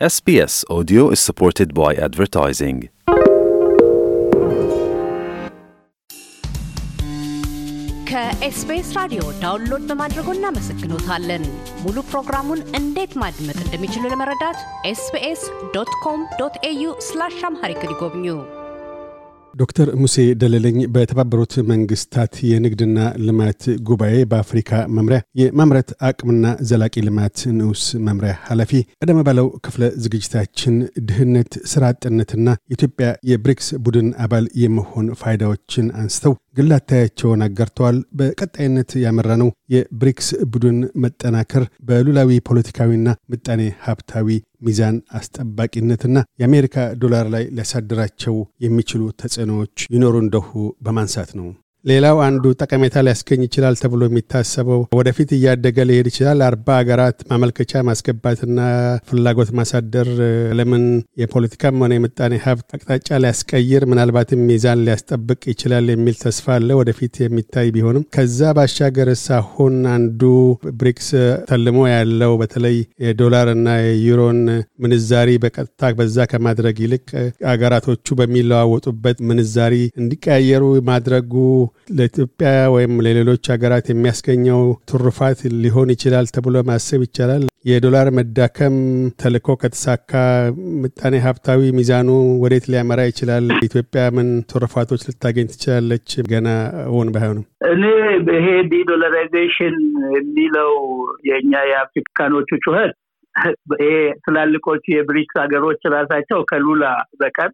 SBS Audio is supported by advertising. ከ SBS ራዲዮ download በማድረጎ እናመሰግኖታለን። ሙሉ ፕሮግራሙን እንዴት ማድመጥ እንደሚችሉ ለመረዳት SBS dot com dot au slash Amharic ይጎብኙ። ዶክተር ሙሴ ደለለኝ በተባበሩት መንግስታት የንግድና ልማት ጉባኤ በአፍሪካ መምሪያ የማምረት አቅምና ዘላቂ ልማት ንዑስ መምሪያ ኃላፊ፣ ቀደም ባለው ክፍለ ዝግጅታችን ድህነት፣ ስራ አጥነትና የኢትዮጵያ የብሪክስ ቡድን አባል የመሆን ፋይዳዎችን አንስተው ግል አጋርተዋል። በቀጣይነት ያመራነው የብሪክስ ቡድን መጠናከር በሉላዊ ፖለቲካዊና ምጣኔ ሀብታዊ ሚዛን አስጠባቂነትና የአሜሪካ ዶላር ላይ ሊያሳድራቸው የሚችሉ ተጽዕኖዎች ይኖሩ እንደሁ በማንሳት ነው። ሌላው አንዱ ጠቀሜታ ሊያስገኝ ይችላል ተብሎ የሚታሰበው ወደፊት እያደገ ሊሄድ ይችላል። አርባ ሀገራት ማመልከቻ ማስገባትና ፍላጎት ማሳደር ለምን የፖለቲካም ሆነ የምጣኔ ሀብት አቅጣጫ ሊያስቀይር ምናልባትም ሚዛን ሊያስጠብቅ ይችላል የሚል ተስፋ አለ ወደፊት የሚታይ ቢሆንም ከዛ ባሻገርስ አሁን አንዱ ብሪክስ ተልሞ ያለው በተለይ የዶላር እና የዩሮን ምንዛሪ በቀጥታ በዛ ከማድረግ ይልቅ አገራቶቹ በሚለዋወጡበት ምንዛሪ እንዲቀያየሩ ማድረጉ ለኢትዮጵያ ወይም ለሌሎች ሀገራት የሚያስገኘው ትሩፋት ሊሆን ይችላል ተብሎ ማሰብ ይቻላል። የዶላር መዳከም ተልኮ ከተሳካ ምጣኔ ሀብታዊ ሚዛኑ ወዴት ሊያመራ ይችላል? ኢትዮጵያ ምን ትሩፋቶች ልታገኝ ትችላለች? ገና እውን ባይሆንም እኔ ይሄ de-dollarization የሚለው የእኛ የአፍሪካኖቹ ጩኸት ትላልቆቹ የ BRICS ሀገሮች ራሳቸው ከሉላ በቀር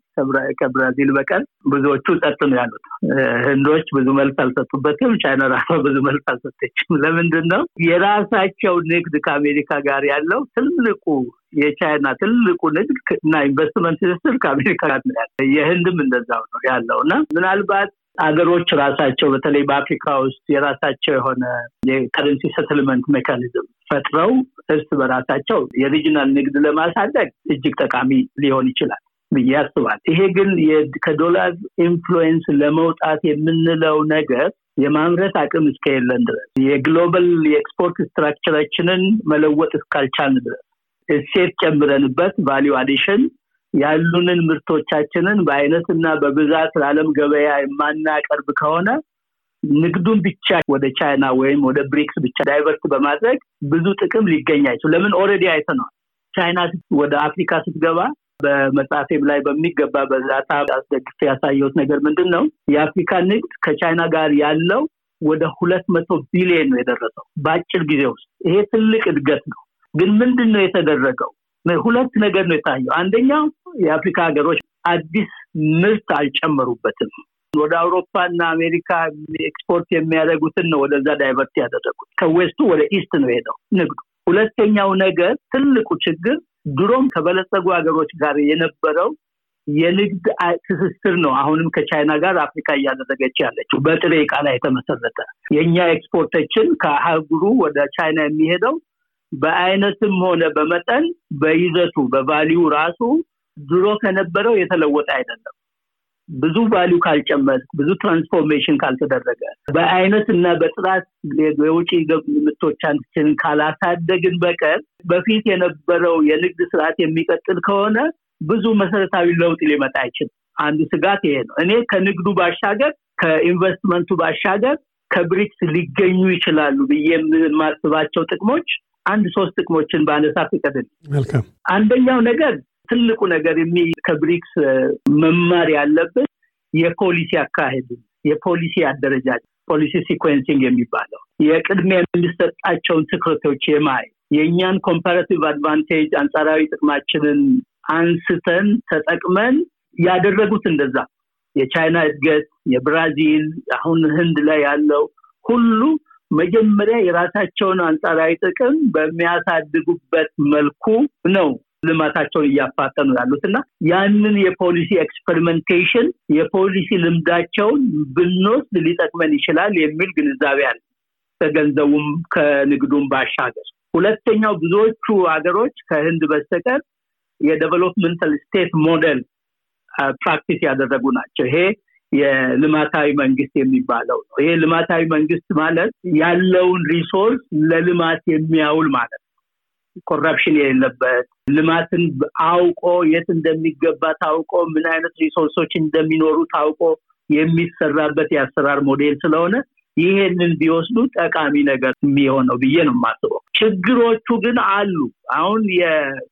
ከብራዚል በቀር ብዙዎቹ ጸጥ ነው ያሉት። ህንዶች ብዙ መልስ አልሰጡበትም። ቻይና ራሷ ብዙ መልስ አልሰጠችም። ለምንድን ነው የራሳቸው ንግድ ከአሜሪካ ጋር ያለው ትልቁ የቻይና ትልቁ ንግድ እና ኢንቨስትመንት ትስስር ከአሜሪካ ጋር ያለው። የህንድም እንደዛው ነው ያለው እና ምናልባት ሀገሮች ራሳቸው በተለይ በአፍሪካ ውስጥ የራሳቸው የሆነ የ currency settlement mechanism ፈጥረው እርስ በራሳቸው የ regional ንግድ ለማሳደግ እጅግ ጠቃሚ ሊሆን ይችላል ብዬ አስባል። ይሄ ግን ከዶላር influence ለመውጣት የምንለው ነገር የማምረት አቅም እስከሌለን ድረስ የ global የ export structure ኣችንን መለወጥ እስካልቻልን ድረስ እሴት ጨምረንበት value addition ያሉንን ምርቶቻችንን በአይነትና በብዛት ለዓለም ገበያ የማናቀርብ ከሆነ ንግዱን ብቻ ወደ ቻይና ወይም ወደ BRICS ብቻ divert በማድረግ ብዙ ጥቅም ሊገኝ አይችል። ለምን already አይተነዋል። ቻይና ወደ አፍሪካ ስትገባ በመጽሐፌም ላይ በሚገባ በ data አስደግፌ ያሳየሁት ነገር ምንድን ነው? የአፍሪካ ንግድ ከቻይና ጋር ያለው ወደ ሁለት መቶ ቢሊየን ነው የደረሰው በአጭር ጊዜ ውስጥ። ይሄ ትልቅ እድገት ነው። ግን ምንድን ነው የተደረገው? ሁለት ነገር ነው የታየው። አንደኛው የአፍሪካ ሀገሮች አዲስ ምርት አልጨመሩበትም። ወደ አውሮፓ እና አሜሪካ ኤክስፖርት የሚያደርጉትን ነው ወደዛ divert ያደረጉት። ከ West ኡ ወደ East ነው የሄደው ንግዱ። ሁለተኛው ነገር ትልቁ ችግር ድሮም ከበለጸጉ ሀገሮች ጋር የነበረው የንግድ ትስስር ነው። አሁንም ከቻይና ጋር አፍሪካ እያደረገች ያለችው በጥሬ ዕቃ ላይ የተመሰረተ የእኛ ኤክስፖርቶችን ከአህጉሩ ወደ ቻይና የሚሄደው በአይነትም ሆነ በመጠን በይዘቱ በ value ራሱ ድሮ ከነበረው የተለወጠ አይደለም። ብዙ value ካልጨመርን፣ ብዙ transformation ካልተደረገ፣ በአይነት እና በጥራት የውጭ ምርቶቻችንን ካላሳደግን በቀር በፊት የነበረው የንግድ ስርዓት የሚቀጥል ከሆነ ብዙ መሰረታዊ ለውጥ ሊመጣ አይችልም። አንዱ ስጋት ይሄ ነው። እኔ ከንግዱ ባሻገር ከኢንቨስትመንቱ ባሻገር ከብሪክስ ሊገኙ ይችላሉ ብዬ የማስባቸው ጥቅሞች አንድ ሶስት ጥቅሞችን በአነሳ መልካም። አንደኛው ነገር ትልቁ ነገር ከብሪክስ መማር ያለብን የፖሊሲ አካሄድ፣ የፖሊሲ አደረጃጀት፣ policy sequencing የሚባለው የቅድሚያ የሚሰጣቸውን ትኩረቶች የማየት የእኛን comparative advantage አንጻራዊ ጥቅማችንን አንስተን ተጠቅመን ያደረጉት እንደዛ የቻይና እድገት፣ የብራዚል አሁን ህንድ ላይ ያለው ሁሉ መጀመሪያ የራሳቸውን አንጻራዊ ጥቅም በሚያሳድጉበት መልኩ ነው ልማታቸውን እያፋጠኑ ያሉት እና ያንን የ policy experimentation የፖሊሲ ልምዳቸውን ብንወስድ ሊጠቅመን ይችላል የሚል ግንዛቤ አለ ከገንዘቡም ከንግዱም ባሻገር። ሁለተኛው ብዙዎቹ ሀገሮች ከህንድ በስተቀር የ developmental state model practice ያደረጉ ናቸው። ይሄ የልማታዊ መንግስት የሚባለው ነው። ይሄ ልማታዊ መንግስት ማለት ያለውን resource ለልማት የሚያውል ማለት ነው። corruption የሌለበት ልማትን አውቆ የት እንደሚገባ ታውቆ ምን አይነት resource ኦች እንደሚኖሩ ታውቆ የሚሰራበት የአሰራር ሞዴል ስለሆነ ይሄንን ቢወስዱ ጠቃሚ ነገር የሚሆነው ብዬ ነው የማስበው። ችግሮቹ ግን አሉ። አሁን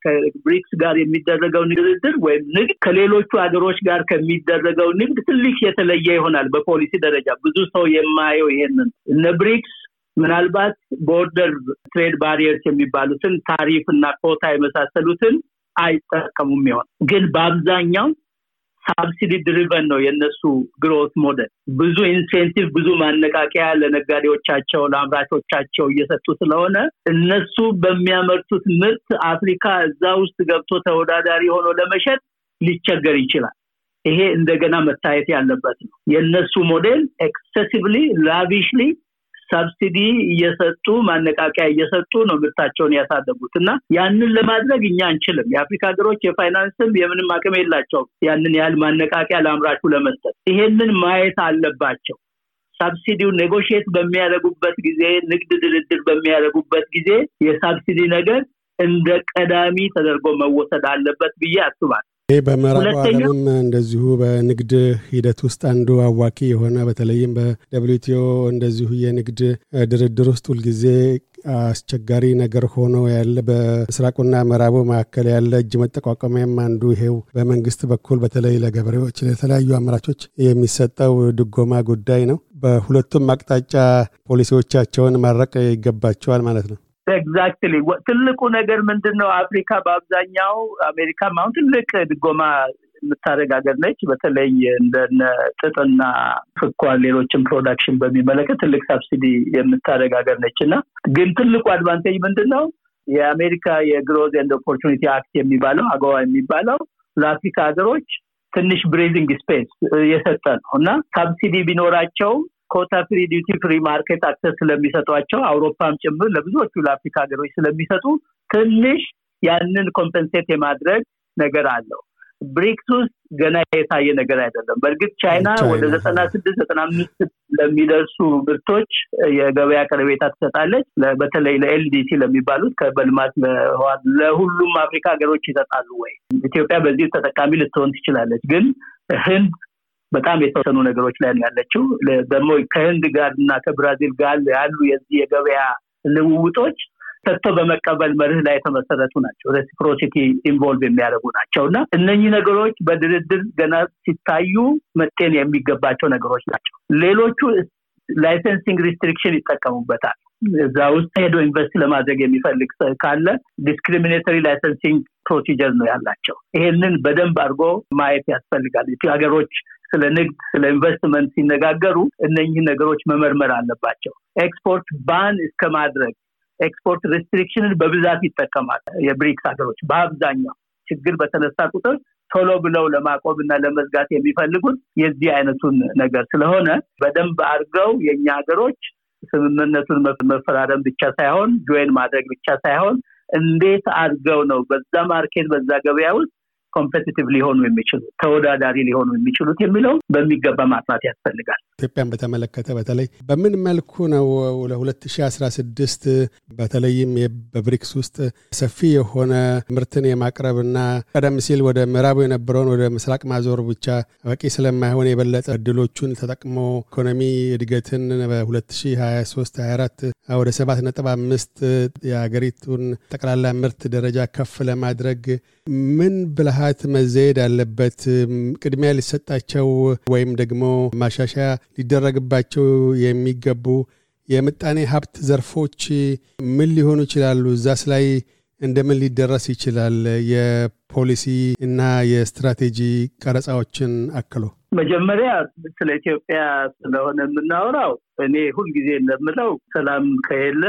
ከብሪክስ ጋር የሚደረገው ድርድር ወይም ንግድ ከሌሎቹ ሀገሮች ጋር ከሚደረገው ንግድ ትልቅ የተለየ ይሆናል። በፖሊሲ ደረጃ ብዙ ሰው የማየው ይሄንን እነ ብሪክስ ምናልባት border trade barriers የሚባሉትን ታሪፍ እና ኮታ የመሳሰሉትን አይጠቀሙም ይሆን ግን በአብዛኛው subsidy driven ነው የእነሱ growth model። ብዙ incentive፣ ብዙ ማነቃቂያ ለነጋዴዎቻቸው፣ ለአምራቾቻቸው እየሰጡ ስለሆነ እነሱ በሚያመርቱት ምርት አፍሪካ እዛ ውስጥ ገብቶ ተወዳዳሪ ሆኖ ለመሸጥ ሊቸገር ይችላል። ይሄ እንደገና መታየት ያለበት ነው። የእነሱ ሞዴል excessively lavishly subsidy እየሰጡ ማነቃቂያ እየሰጡ ነው ምርታቸውን ያሳደጉት እና ያንን ለማድረግ እኛ አንችልም። የአፍሪካ ሀገሮች የፋይናንስም የምንም አቅም የላቸውም ያንን ያህል ማነቃቂያ ለአምራቹ ለመስጠት። ይሄንን ማየት አለባቸው። subsidy ው negotiate በሚያደርጉበት ጊዜ፣ ንግድ ድርድር በሚያደርጉበት ጊዜ የ subsidy ነገር እንደ ቀዳሚ ተደርጎ መወሰድ አለበት ብዬ አስባል። ይህ በምዕራቡ ዓለምም እንደዚሁ በንግድ ሂደት ውስጥ አንዱ አዋኪ የሆነ በተለይም በ WTO እንደዚሁ የንግድ ድርድር ውስጥ ሁልጊዜ አስቸጋሪ ነገር ሆኖ ያለ በምስራቁና ምዕራቡ መካከል ያለ እጅ መጠቋቋሚያም አንዱ ይሄው በመንግስት በኩል በተለይ ለገበሬዎች፣ ለተለያዩ አምራቾች የሚሰጠው ድጎማ ጉዳይ ነው። በሁለቱም አቅጣጫ ፖሊሲዎቻቸውን ማረቅ ይገባቸዋል ማለት ነው። exactly ትልቁ ነገር ምንድን ነው? አፍሪካ በአብዛኛው አሜሪካም አሁን ትልቅ ድጎማ የምታደርግ ሀገር ነች። በተለይ እንደነ ጥጥና ስኳር፣ ሌሎችን production በሚመለከት ትልቅ subsidy የምታደርግ ሀገር ነች እና ግን ትልቁ advantage ምንድን ነው? የአሜሪካ የ growth and opportunity act የሚባለው አገዋ የሚባለው ለአፍሪካ ሀገሮች ትንሽ breathing space የሰጠ ነው እና subsidy ቢኖራቸው quota free duty free market access ስለሚሰጧቸው አውሮፓም ጭምር ለብዙዎቹ ለአፍሪካ ሀገሮች ስለሚሰጡ ትንሽ ያንን ኮምፐንሴት የማድረግ ነገር አለው። ብሪክስ ውስጥ ገና የታየ ነገር አይደለም። በእርግጥ ቻይና ወደ ዘጠና ስድስት ዘጠና አምስት ለሚደርሱ ምርቶች የገበያ ቀረቤታ ትሰጣለች። በተለይ ለኤልዲሲ ለሚባሉት በልማት ለሁሉም አፍሪካ ሀገሮች ይሰጣሉ ወይ? ኢትዮጵያ በዚህ ተጠቃሚ ልትሆን ትችላለች። ግን ህንድ በጣም የተወሰኑ ነገሮች ላይ ነው ያለችው። ደግሞ ከህንድ ጋር እና ከብራዚል ጋር ያሉ የዚህ የገበያ ልውውጦች ሰጥቶ በመቀበል መርህ ላይ የተመሰረቱ ናቸው። reciprocity involve የሚያደርጉ ናቸው እና እነኚህ ነገሮች በድርድር ገና ሲታዩ መጤን የሚገባቸው ነገሮች ናቸው። ሌሎቹ licensing restriction ይጠቀሙበታል። እዛ ውስጥ ሄዶ invest ለማድረግ የሚፈልግ ካለ discriminatory licensing procedure ነው ያላቸው። ይሄንን በደንብ አድርጎ ማየት ያስፈልጋል። ሀገሮች ስለ ንግድ፣ ስለ ኢንቨስትመንት ሲነጋገሩ እነኚህ ነገሮች መመርመር አለባቸው። export ban እስከ ማድረግ export restriction ን በብዛት ይጠቀማል። የብሪክስ ሀገሮች በአብዛኛው ችግር በተነሳ ቁጥር ቶሎ ብለው ለማቆም እና ለመዝጋት የሚፈልጉት የዚህ አይነቱን ነገር ስለሆነ በደንብ አድርገው የእኛ ሀገሮች ስምምነቱን መፈራረም ብቻ ሳይሆን join ማድረግ ብቻ ሳይሆን እንዴት አድርገው ነው በዛ market በዛ ገበያ ውስጥ competitive ሊሆኑ የሚችሉት ተወዳዳሪ ሊሆኑ የሚችሉት የሚለው በሚገባ ማጥናት ያስፈልጋል። ኢትዮጵያን በተመለከተ በተለይ በምን መልኩ ነው ለ2016 በተለይም በብሪክስ ውስጥ ሰፊ የሆነ ምርትን የማቅረብና ቀደም ሲል ወደ ምዕራቡ የነበረውን ወደ ምስራቅ ማዞር ብቻ በቂ ስለማይሆን የበለጠ እድሎቹን ተጠቅሞ ኢኮኖሚ እድገትን በ2023 24 ወደ 7.5 የሀገሪቱን ጠቅላላ ምርት ደረጃ ከፍ ለማድረግ ምን ብልሃት መዘየድ አለበት? ቅድሚያ ሊሰጣቸው ወይም ደግሞ ማሻሻያ ሊደረግባቸው የሚገቡ የምጣኔ ሀብት ዘርፎች ምን ሊሆኑ ይችላሉ? እዛስ ላይ እንደምን ሊደረስ ይችላል? የፖሊሲ እና የስትራቴጂ ቀረጻዎችን አክሎ መጀመሪያ ስለ ኢትዮጵያ ስለሆነ የምናወራው እኔ ሁልጊዜ እንደምለው ሰላም ከሌለ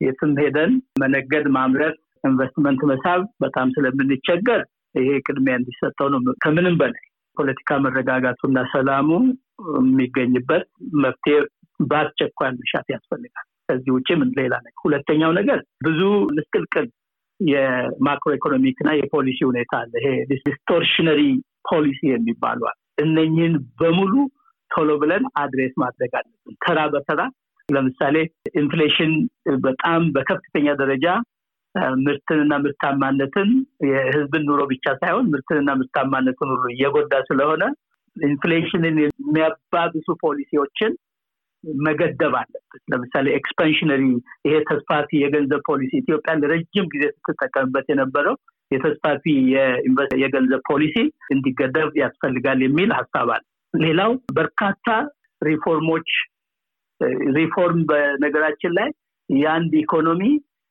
የትም ሄደን መነገድ፣ ማምረት፣ ኢንቨስትመንት መሳብ በጣም ስለምንቸገር ይሄ ቅድሚያ እንዲሰጠው ነው። ከምንም በላይ ፖለቲካ መረጋጋቱና ሰላሙ የሚገኝበት መፍትሄ በአስቸኳይ መሻት ያስፈልጋል። ከዚህ ውጭ ምን ሌላ ነገር። ሁለተኛው ነገር ብዙ ምስቅልቅል የ macro economic እና የፖሊሲ ሁኔታ አለ። ይሄ distortionary policy የሚባለው እነኝህን በሙሉ ቶሎ ብለን address ማድረግ አለብን። ተራ በተራ ለምሳሌ inflation በጣም በከፍተኛ ደረጃ ምርትንና ምርታማነትን የህዝብን ኑሮ ብቻ ሳይሆን ምርትንና ምርታማነትን ሁሉ እየጎዳ ስለሆነ inflation ን የሚያባብሱ ፖሊሲዎችን መገደብ አለበት። ለምሳሌ expansionary ይሄ ተስፋፊ የገንዘብ ፖሊሲ ኢትዮጵያ ለረጅም ጊዜ ስትጠቀምበት የነበረው የተስፋፊ የገንዘብ ፖሊሲ እንዲገደብ ያስፈልጋል የሚል ሀሳብ አለ። ሌላው በርካታ ሪፎርሞች ሪፎርም በነገራችን ላይ የአንድ ኢኮኖሚ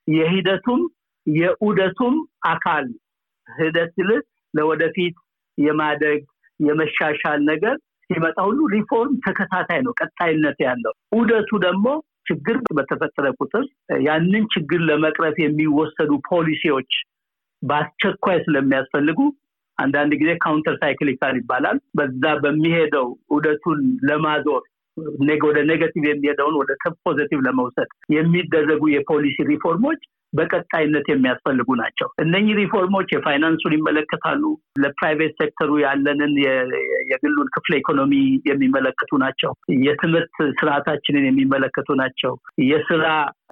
የሂደቱም የኡደቱም አካል ሂደት ስል ለወደፊት የማደግ የመሻሻል ነገር ሲመጣ ሁሉ ሪፎርም ተከታታይ ነው፣ ቀጣይነት ያለው። ኡደቱ ደግሞ ችግር በተፈጠረ ቁጥር ያንን ችግር ለመቅረፍ የሚወሰዱ ፖሊሲዎች በአስቸኳይ ስለሚያስፈልጉ አንዳንድ ጊዜ counter cyclical ይባላል። በዛ በሚሄደው ኡደቱን ለማዞር ወደ negative የሚሄደውን ወደ positive ለመውሰድ የሚደረጉ የፖሊሲ ሪፎርሞች በቀጣይነት የሚያስፈልጉ ናቸው። እነኚህ ሪፎርሞች የፋይናንሱን ይመለከታሉ። ለ private sector ኡ ያለንን የግሉን ክፍለ ኢኮኖሚ የሚመለከቱ ናቸው። የትምህርት ስርዓታችንን የሚመለከቱ ናቸው። የስራ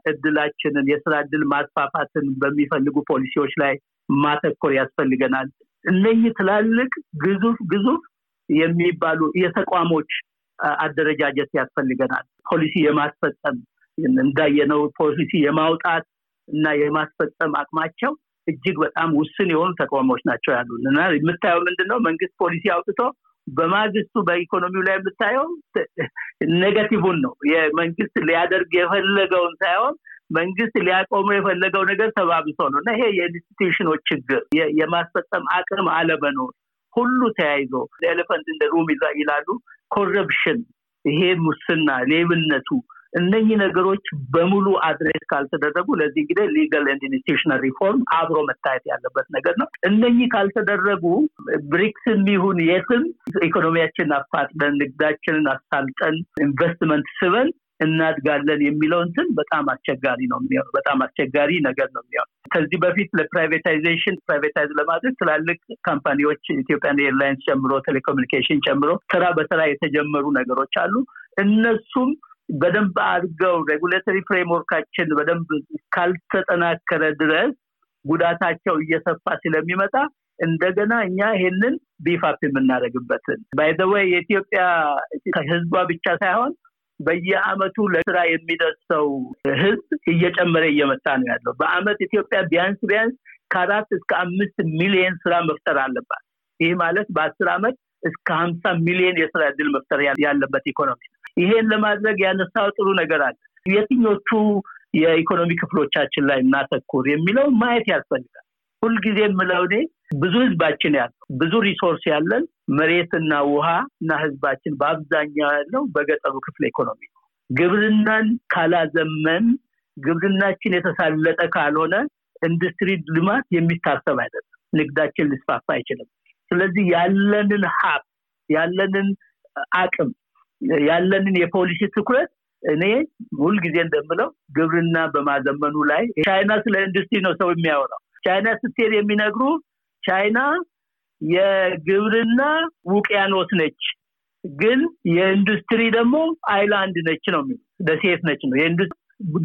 እድላችንን የስራ እድል ማስፋፋትን በሚፈልጉ ፖሊሲዎች ላይ ማተኮር ያስፈልገናል። እነኚህ ትላልቅ ግዙፍ ግዙፍ የሚባሉ የተቋሞች አደረጃጀት ያስፈልገናል። ፖሊሲ የማስፈጸም እንዳየነው ፖሊሲ የማውጣት እና የማስፈጸም አቅማቸው እጅግ በጣም ውስን የሆኑ ተቋሞች ናቸው ያሉን እና የምታየው ምንድን ነው መንግስት ፖሊሲ አውጥቶ በማግስቱ በኢኮኖሚው ላይ የምታየው negative ን ነው። የመንግስት ሊያደርግ የፈለገውን ሳይሆን መንግስት ሊያቆመው የፈለገው ነገር ተባብሶ ነው እና ይሄ የ institution ኦች ችግር የማስፈጸም አቅም አለመኖር ሁሉ ተያይዞ elephant in the room ይላሉ። corruption ይሄ ሙስና ሌብነቱ እነኚህ ነገሮች በሙሉ address ካልተደረጉ ለዚህ እንግዲህ legal and institutional reform አብሮ መታየት ያለበት ነገር ነው። እነኚህ ካልተደረጉ ብሪክስም ይሁን የትም ኢኮኖሚያችንን አፋጥነን ንግዳችንን አሳልጠን ኢንቨስትመንት ስበን እናድጋለን የሚለው እንትን በጣም አስቸጋሪ ነው የሚሆነው። በጣም አስቸጋሪ ነገር ነው የሚሆነው። ከዚህ በፊት ለ privatization privatize ለማድረግ ትላልቅ company ዎች Ethiopian Airlines ጨምሮ ቴሌኮሙኒኬሽን ጨምሮ ስራ በስራ የተጀመሩ ነገሮች አሉ። እነሱም በደንብ አድርገው regulatory framework ኣችን በደንብ ካልተጠናከረ ድረስ ጉዳታቸው እየሰፋ ስለሚመጣ እንደገና እኛ ይሄንን beef up የምናደርግበትን by the way የኢትዮጵያ ህዝቧ ብቻ ሳይሆን በየአመቱ ለስራ የሚደርሰው ህዝብ እየጨመረ እየመጣ ነው ያለው። በአመት ኢትዮጵያ ቢያንስ ቢያንስ ከአራት እስከ አምስት ሚሊየን ስራ መፍጠር አለባት። ይህ ማለት በአስር አመት እስከ ሀምሳ ሚሊዮን የስራ እድል መፍጠር ያለበት ኢኮኖሚ ይሄን ለማድረግ ያነሳው ጥሩ ነገር አለ። የትኞቹ የኢኮኖሚ ክፍሎቻችን ላይ እናተኩር የሚለው ማየት ያስፈልጋል። ሁልጊዜ የምለው እኔ ብዙ ህዝባችን ያለው ብዙ resource ያለን መሬትና ውሃ እና ህዝባችን በአብዛኛው ያለው በገጠሩ ክፍለ ኢኮኖሚ ነው። ግብርናን ካላዘመን ግብርናችን የተሳለጠ ካልሆነ ኢንዱስትሪ ልማት የሚታሰብ አይደለም። ንግዳችን ሊስፋፋ አይችልም። ስለዚህ ያለንን ሀብት ያለንን አቅም ያለንን የፖሊሲ ትኩረት እኔ ሁልጊዜ እንደምለው ግብርና በማዘመኑ ላይ ቻይና ስለ ኢንዱስትሪ ነው ሰው የሚያወራው። ቻይና ስትሄድ የሚነግሩ ቻይና የግብርና ውቅያኖስ ነች፣ ግን የኢንዱስትሪ ደግሞ አይላንድ ነች ነው ደሴት ነች ነው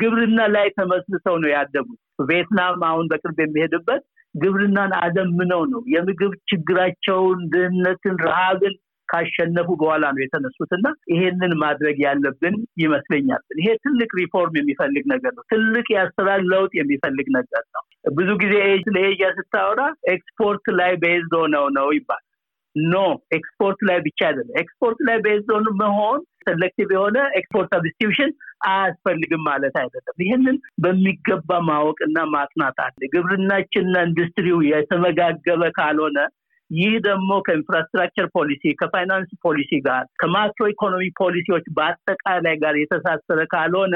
ግብርና ላይ ተመስርተው ነው ያደጉት። ቪየትናም አሁን በቅርብ የሚሄድበት ግብርናን አዘምነው ነው የምግብ ችግራቸውን፣ ድህነትን፣ ረሃብን ካሸነፉ በኋላ ነው የተነሱት እና ይሄንን ማድረግ ያለብን ይመስለኛል። ይሄ ትልቅ ሪፎርም የሚፈልግ ነገር ነው። ትልቅ የአሰራር ለውጥ የሚፈልግ ነገር ነው። ብዙ ጊዜ ስለ ስታወራ ኤክስፖርት ላይ based ሆነው ነው ይባል። no export ላይ ብቻ አይደለም። ኤክስፖርት ላይ based መሆን selective የሆነ export substitution አያስፈልግም ማለት አይደለም። ይህንን በሚገባ ማወቅና ማጥናት አለ። ግብርናችንና ኢንዱስትሪው የተመጋገበ ካልሆነ ይህ ደግሞ ከ infrastructure ፖሊሲ ከፋይናንስ ፖሊሲ ጋር ከማክሮ ኢኮኖሚ ፖሊሲዎች በአጠቃላይ ጋር የተሳሰረ ካልሆነ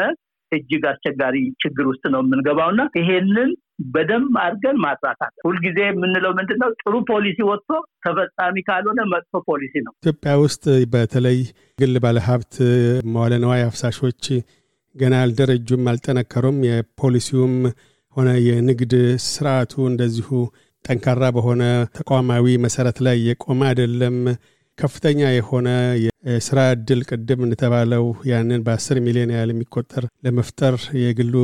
እጅግ አስቸጋሪ ችግር ውስጥ ነው የምንገባው እና ይሄንን በደንብ አድርገን ማጥራት አለ። ሁልጊዜ የምንለው ምንድን ነው? ጥሩ ፖሊሲ ወጥቶ ተፈጻሚ ካልሆነ መጥፎ ፖሊሲ ነው። ኢትዮጵያ ውስጥ በተለይ ግል ባለሀብት መዋለ አፍሳሾች ገና አልደረጁም፣ አልጠነከሩም። የፖሊሲውም ሆነ የንግድ ስርዓቱ እንደዚሁ ጠንካራ በሆነ ተቋማዊ መሰረት ላይ የቆመ አይደለም። ከፍተኛ የሆነ የስራ እድል ቅድም እንደተባለው ያንን በአስር ሚሊዮን ያህል የሚቆጠር ለመፍጠር የግሉ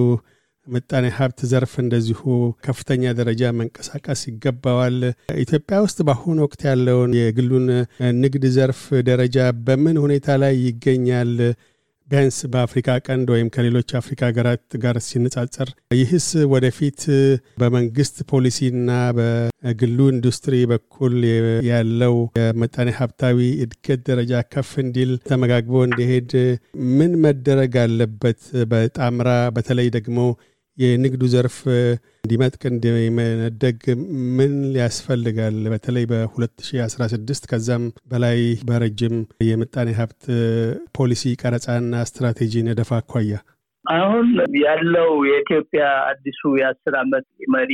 ምጣኔ ሀብት ዘርፍ እንደዚሁ ከፍተኛ ደረጃ መንቀሳቀስ ይገባዋል። ኢትዮጵያ ውስጥ በአሁኑ ወቅት ያለውን የግሉን ንግድ ዘርፍ ደረጃ በምን ሁኔታ ላይ ይገኛል? ቢያንስ በአፍሪካ ቀንድ ወይም ከሌሎች አፍሪካ ሀገራት ጋር ሲነጻጸር ይህስ ወደፊት በመንግስት ፖሊሲና በግሉ ኢንዱስትሪ በኩል ያለው የመጣኔ ሀብታዊ እድገት ደረጃ ከፍ እንዲል ተመጋግቦ እንዲሄድ ምን መደረግ አለበት? በጣምራ በተለይ ደግሞ የንግዱ ዘርፍ እንዲመጥቅ እንዲመነደግ ምን ያስፈልጋል? በተለይ በ2016 ከዛም በላይ በረጅም የምጣኔ ሀብት ፖሊሲ ቀረጻና ስትራቴጂ ነደፍ አኳያ አሁን ያለው የኢትዮጵያ አዲሱ የአስር አመት መሪ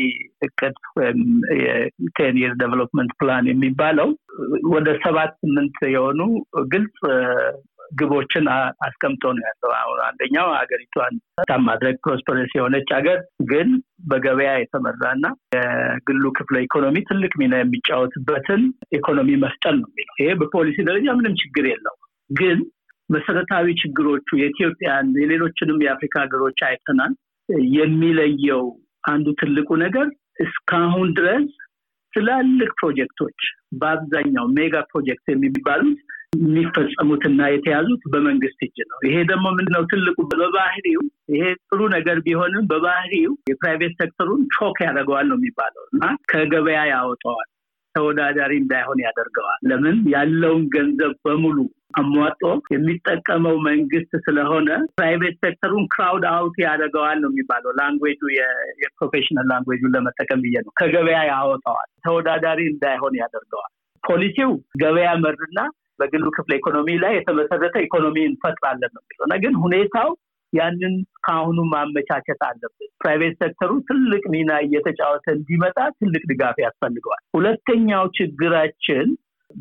እቅድ ወይም የ ten year development plan የሚባለው ወደ ሰባት ስምንት የሆኑ ግልጽ ግቦችን አስቀምጦ ነው ያለው። አሁን አንደኛው ሀገሪቷን ማድረግ prosperous የሆነች ሀገር ግን በገበያ የተመራና የግሉ ክፍለ ኢኮኖሚ ትልቅ ሚና የሚጫወትበትን ኢኮኖሚ መፍጠር ነው የሚለው። ይሄ በፖሊሲ ደረጃ ምንም ችግር የለው። ግን መሰረታዊ ችግሮቹ የኢትዮጵያን የሌሎችንም የአፍሪካ ሀገሮች አይተናል። የሚለየው አንዱ ትልቁ ነገር እስካሁን ድረስ ትላልቅ ፕሮጀክቶች በአብዛኛው mega project የሚባሉት የሚፈጸሙትና የተያዙት በመንግስት እጅ ነው። ይሄ ደግሞ ምንድነው ትልቁ በባህሪው ይሄ ጥሩ ነገር ቢሆንም በባህሪው የ private sector ኡን choke ያደርገዋል ነው የሚባለው እና ከገበያ ያወጣዋል፣ ተወዳዳሪ እንዳይሆን ያደርገዋል። ለምን ያለውን ገንዘብ በሙሉ አሟጦ የሚጠቀመው መንግስት ስለሆነ private sector ኡን crowd out ያደርገዋል ነው የሚባለው። language ኡ የ professional language ኡን ለመጠቀም ብዬ ነው። ከገበያ ያወጣዋል፣ ተወዳዳሪ እንዳይሆን ያደርገዋል። ፖሊሲው ገበያ መርና በግሉ ክፍለ ኢኮኖሚ ላይ የተመሰረተ ኢኮኖሚ እንፈጥራለን ነው የሚለው ግን ሁኔታው ያንን ከአሁኑ ማመቻቸት አለብን። private sector ኡ ትልቅ ሚና እየተጫወተ እንዲመጣ ትልቅ ድጋፍ ያስፈልገዋል። ሁለተኛው ችግራችን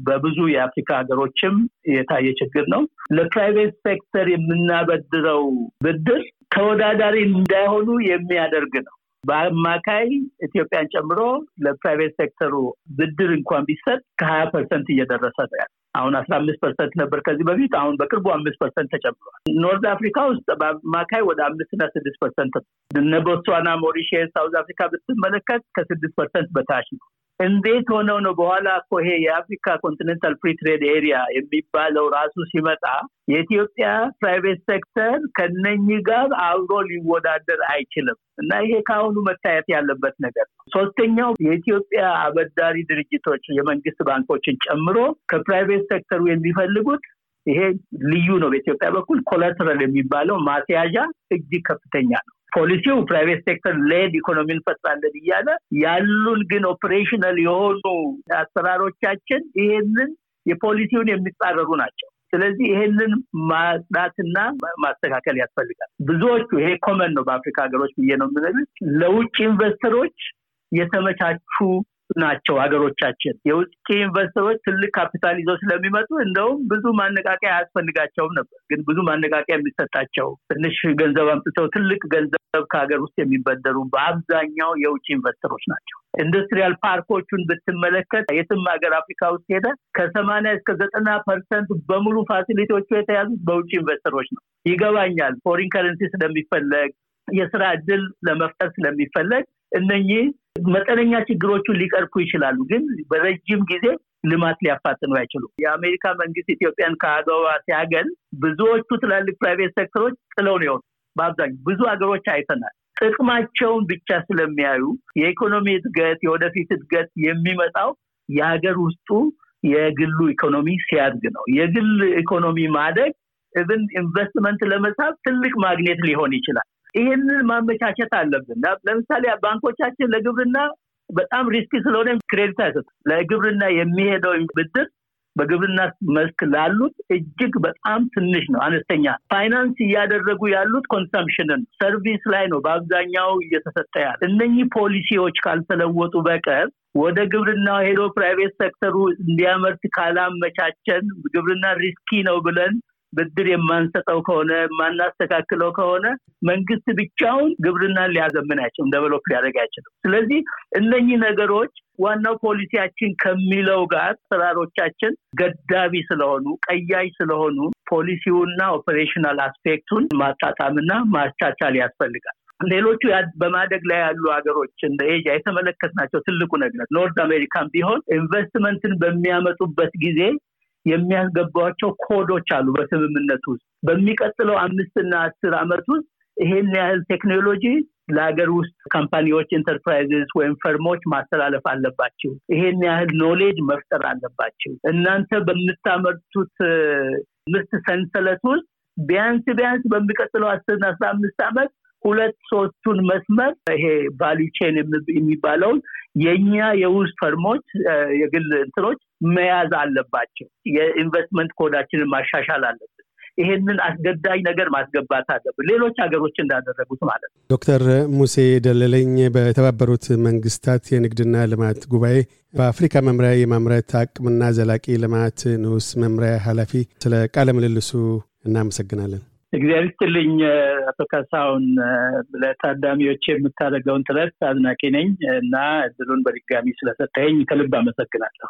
በብዙ የአፍሪካ ሀገሮችም የታየ ችግር ነው። ለ private sector የምናበድረው ብድር ተወዳዳሪ እንዳይሆኑ የሚያደርግ ነው። በአማካይ ኢትዮጵያን ጨምሮ ለ private sector ኡ ብድር እንኳን ቢሰጥ ከሀያ percent እየደረሰ ነው ያለ አሁን አስራ አምስት percent ነበር ከዚህ በፊት አሁን በቅርቡ አምስት percent ተጨምሯል። North Africa ውስጥ በአማካይ ወደ አምስትና ስድስት percent እነ ቦትስዋና፣ ሞሪሽስ፣ South Africa ብትመለከት ከስድስት percent በታች ነው። እንዴት ሆነው ነው በኋላ እኮ ይሄ የአፍሪካ continental free trade area የሚባለው ራሱ ሲመጣ የኢትዮጵያ private sector ከነኚህ ጋር አብሮ ሊወዳደር አይችልም እና ይሄ ከአሁኑ መታየት ያለበት ነገር ነው። ሶስተኛው የኢትዮጵያ አበዳሪ ድርጅቶች የመንግስት ባንኮችን ጨምሮ ከ private sector ኡ የሚፈልጉት ይሄ ልዩ ነው። በኢትዮጵያ በኩል collateral የሚባለው ማስያዣ እጅግ ከፍተኛ ነው። ፖሊሲው private sector led economy እንፈጥራለን እያለ ያሉን ግን operational የሆኑ አሰራሮቻችን ይሄንን የፖሊሲውን የሚጻረሩ ናቸው። ስለዚህ ይሄንን ማጽዳትና ማስተካከል ያስፈልጋል። ብዙዎቹ ይሄ common ነው በአፍሪካ ሀገሮች ብዬ ነው የምነግርህ ለውጭ ኢንቨስተሮች የተመቻቹ ናቸው ሀገሮቻችን። የውጭ ኢንቨስተሮች ትልቅ ካፒታል ይዘው ስለሚመጡ እንደውም ብዙ ማነቃቂያ አያስፈልጋቸውም ነበር። ግን ብዙ ማነቃቂያ የሚሰጣቸው ትንሽ ገንዘብ አምጥተው ትልቅ ገንዘብ ከሀገር ውስጥ የሚበደሩ በአብዛኛው የውጭ ኢንቨስተሮች ናቸው። ኢንዱስትሪያል ፓርኮቹን ብትመለከት የትም ሀገር አፍሪካ ውስጥ ሄደህ ከሰማንያ እስከ ዘጠና percent በሙሉ facility ዎቹ የተያዙት በውጭ investor ኦች ነው። ይገባኛል። foreign currency ስለሚፈለግ የስራ እድል ለመፍጠር ስለሚፈለግ እነኚህ መጠነኛ ችግሮቹን ሊቀርፉ ይችላሉ፣ ግን በረጅም ጊዜ ልማት ሊያፋጥኑ አይችሉም። የአሜሪካ መንግስት ኢትዮጵያን ከአግዋ ሲያገል ብዙዎቹ ትላልቅ private sector ኦች ጥለው ነው የወጡ። በአብዛኛው ብዙ ሀገሮች አይተናል። ጥቅማቸውን ብቻ ስለሚያዩ የኢኮኖሚ እድገት፣ የወደፊት እድገት የሚመጣው የሀገር ውስጡ የግሉ ኢኮኖሚ ሲያድግ ነው። የግል ኢኮኖሚ ማደግ ያንን ኢንቨስትመንት ለመሳብ ትልቅ ማግኔት ሊሆን ይችላል። ይህንን ማመቻቸት አለብን። ለምሳሌ ባንኮቻችን ለግብርና በጣም risky ስለሆነ credit አይሰጡም። ለግብርና የሚሄደው ብድር በግብርና መስክ ላሉት እጅግ በጣም ትንሽ ነው፣ አነስተኛ። ፋይናንስ እያደረጉ ያሉት consumption እና service ላይ ነው በአብዛኛው እየተሰጠ ያለ። እነኚህ ፖሊሲዎች ካልተለወጡ በቀር ወደ ግብርና ሄዶ private sector ኡ እንዲያመርት ካላመቻቸን ግብርና risky ነው ብለን ብድር የማንሰጠው ከሆነ የማናስተካክለው ከሆነ መንግስት ብቻውን ግብርናን ሊያዘምን አይችልም፣ develop ሊያደርግ አይችልም። ስለዚህ እነኚህ ነገሮች ዋናው ፖሊሲያችን ከሚለው ጋር አሰራሮቻችን ገዳቢ ስለሆኑ ቀያይ ስለሆኑ ፖሊሲውና ኦፐሬሽናል አስፔክቱን ማጣጣምና ማቻቻል ያስፈልጋል። ሌሎቹ በማደግ ላይ ያሉ ሀገሮች እንደ ኤጃ የተመለከትናቸው ትልቁ ነገር ኖርት አሜሪካን ቢሆን ኢንቨስትመንትን በሚያመጡበት ጊዜ የሚያስገባቸው ኮዶች አሉ በስምምነት ውስጥ በሚቀጥለው አምስትና አስር ዓመት ውስጥ ይሄን ያህል ቴክኖሎጂ ለሀገር ውስጥ company ዎች enterprises ወይም firm ኦች ማስተላለፍ አለባቸው። ይሄን ያህል knowledge መፍጠር አለባቸው። እናንተ በምታመርቱት ምርት ሰንሰለት ውስጥ ቢያንስ ቢያንስ በሚቀጥለው አስርና አስራ አምስት ዓመት ሁለት ሶስቱን መስመር ይሄ value chain የሚባለውን የእኛ የውስጥ firm ኦች የግል እንትኖች መያዝ አለባቸው። የኢንቨስትመንት ኮዳችንን ማሻሻል አለብን። ይሄንን አስገዳጅ ነገር ማስገባት አለብን፣ ሌሎች ሀገሮች እንዳደረጉት ማለት ነው። ዶክተር ሙሴ ደለለኝ በተባበሩት መንግስታት የንግድና ልማት ጉባኤ በአፍሪካ መምሪያ የማምረት አቅምና ዘላቂ ልማት ንዑስ መምሪያ ኃላፊ፣ ስለ ቃለ ምልልሱ እናመሰግናለን። እግዚአብሔር ይስጥልኝ አቶ ካሳሁን። ለታዳሚዎች የምታደርገውን ጥረት አድናቂ ነኝ እና እድሉን በድጋሚ ስለሰጠኝ ከልብ አመሰግናለሁ።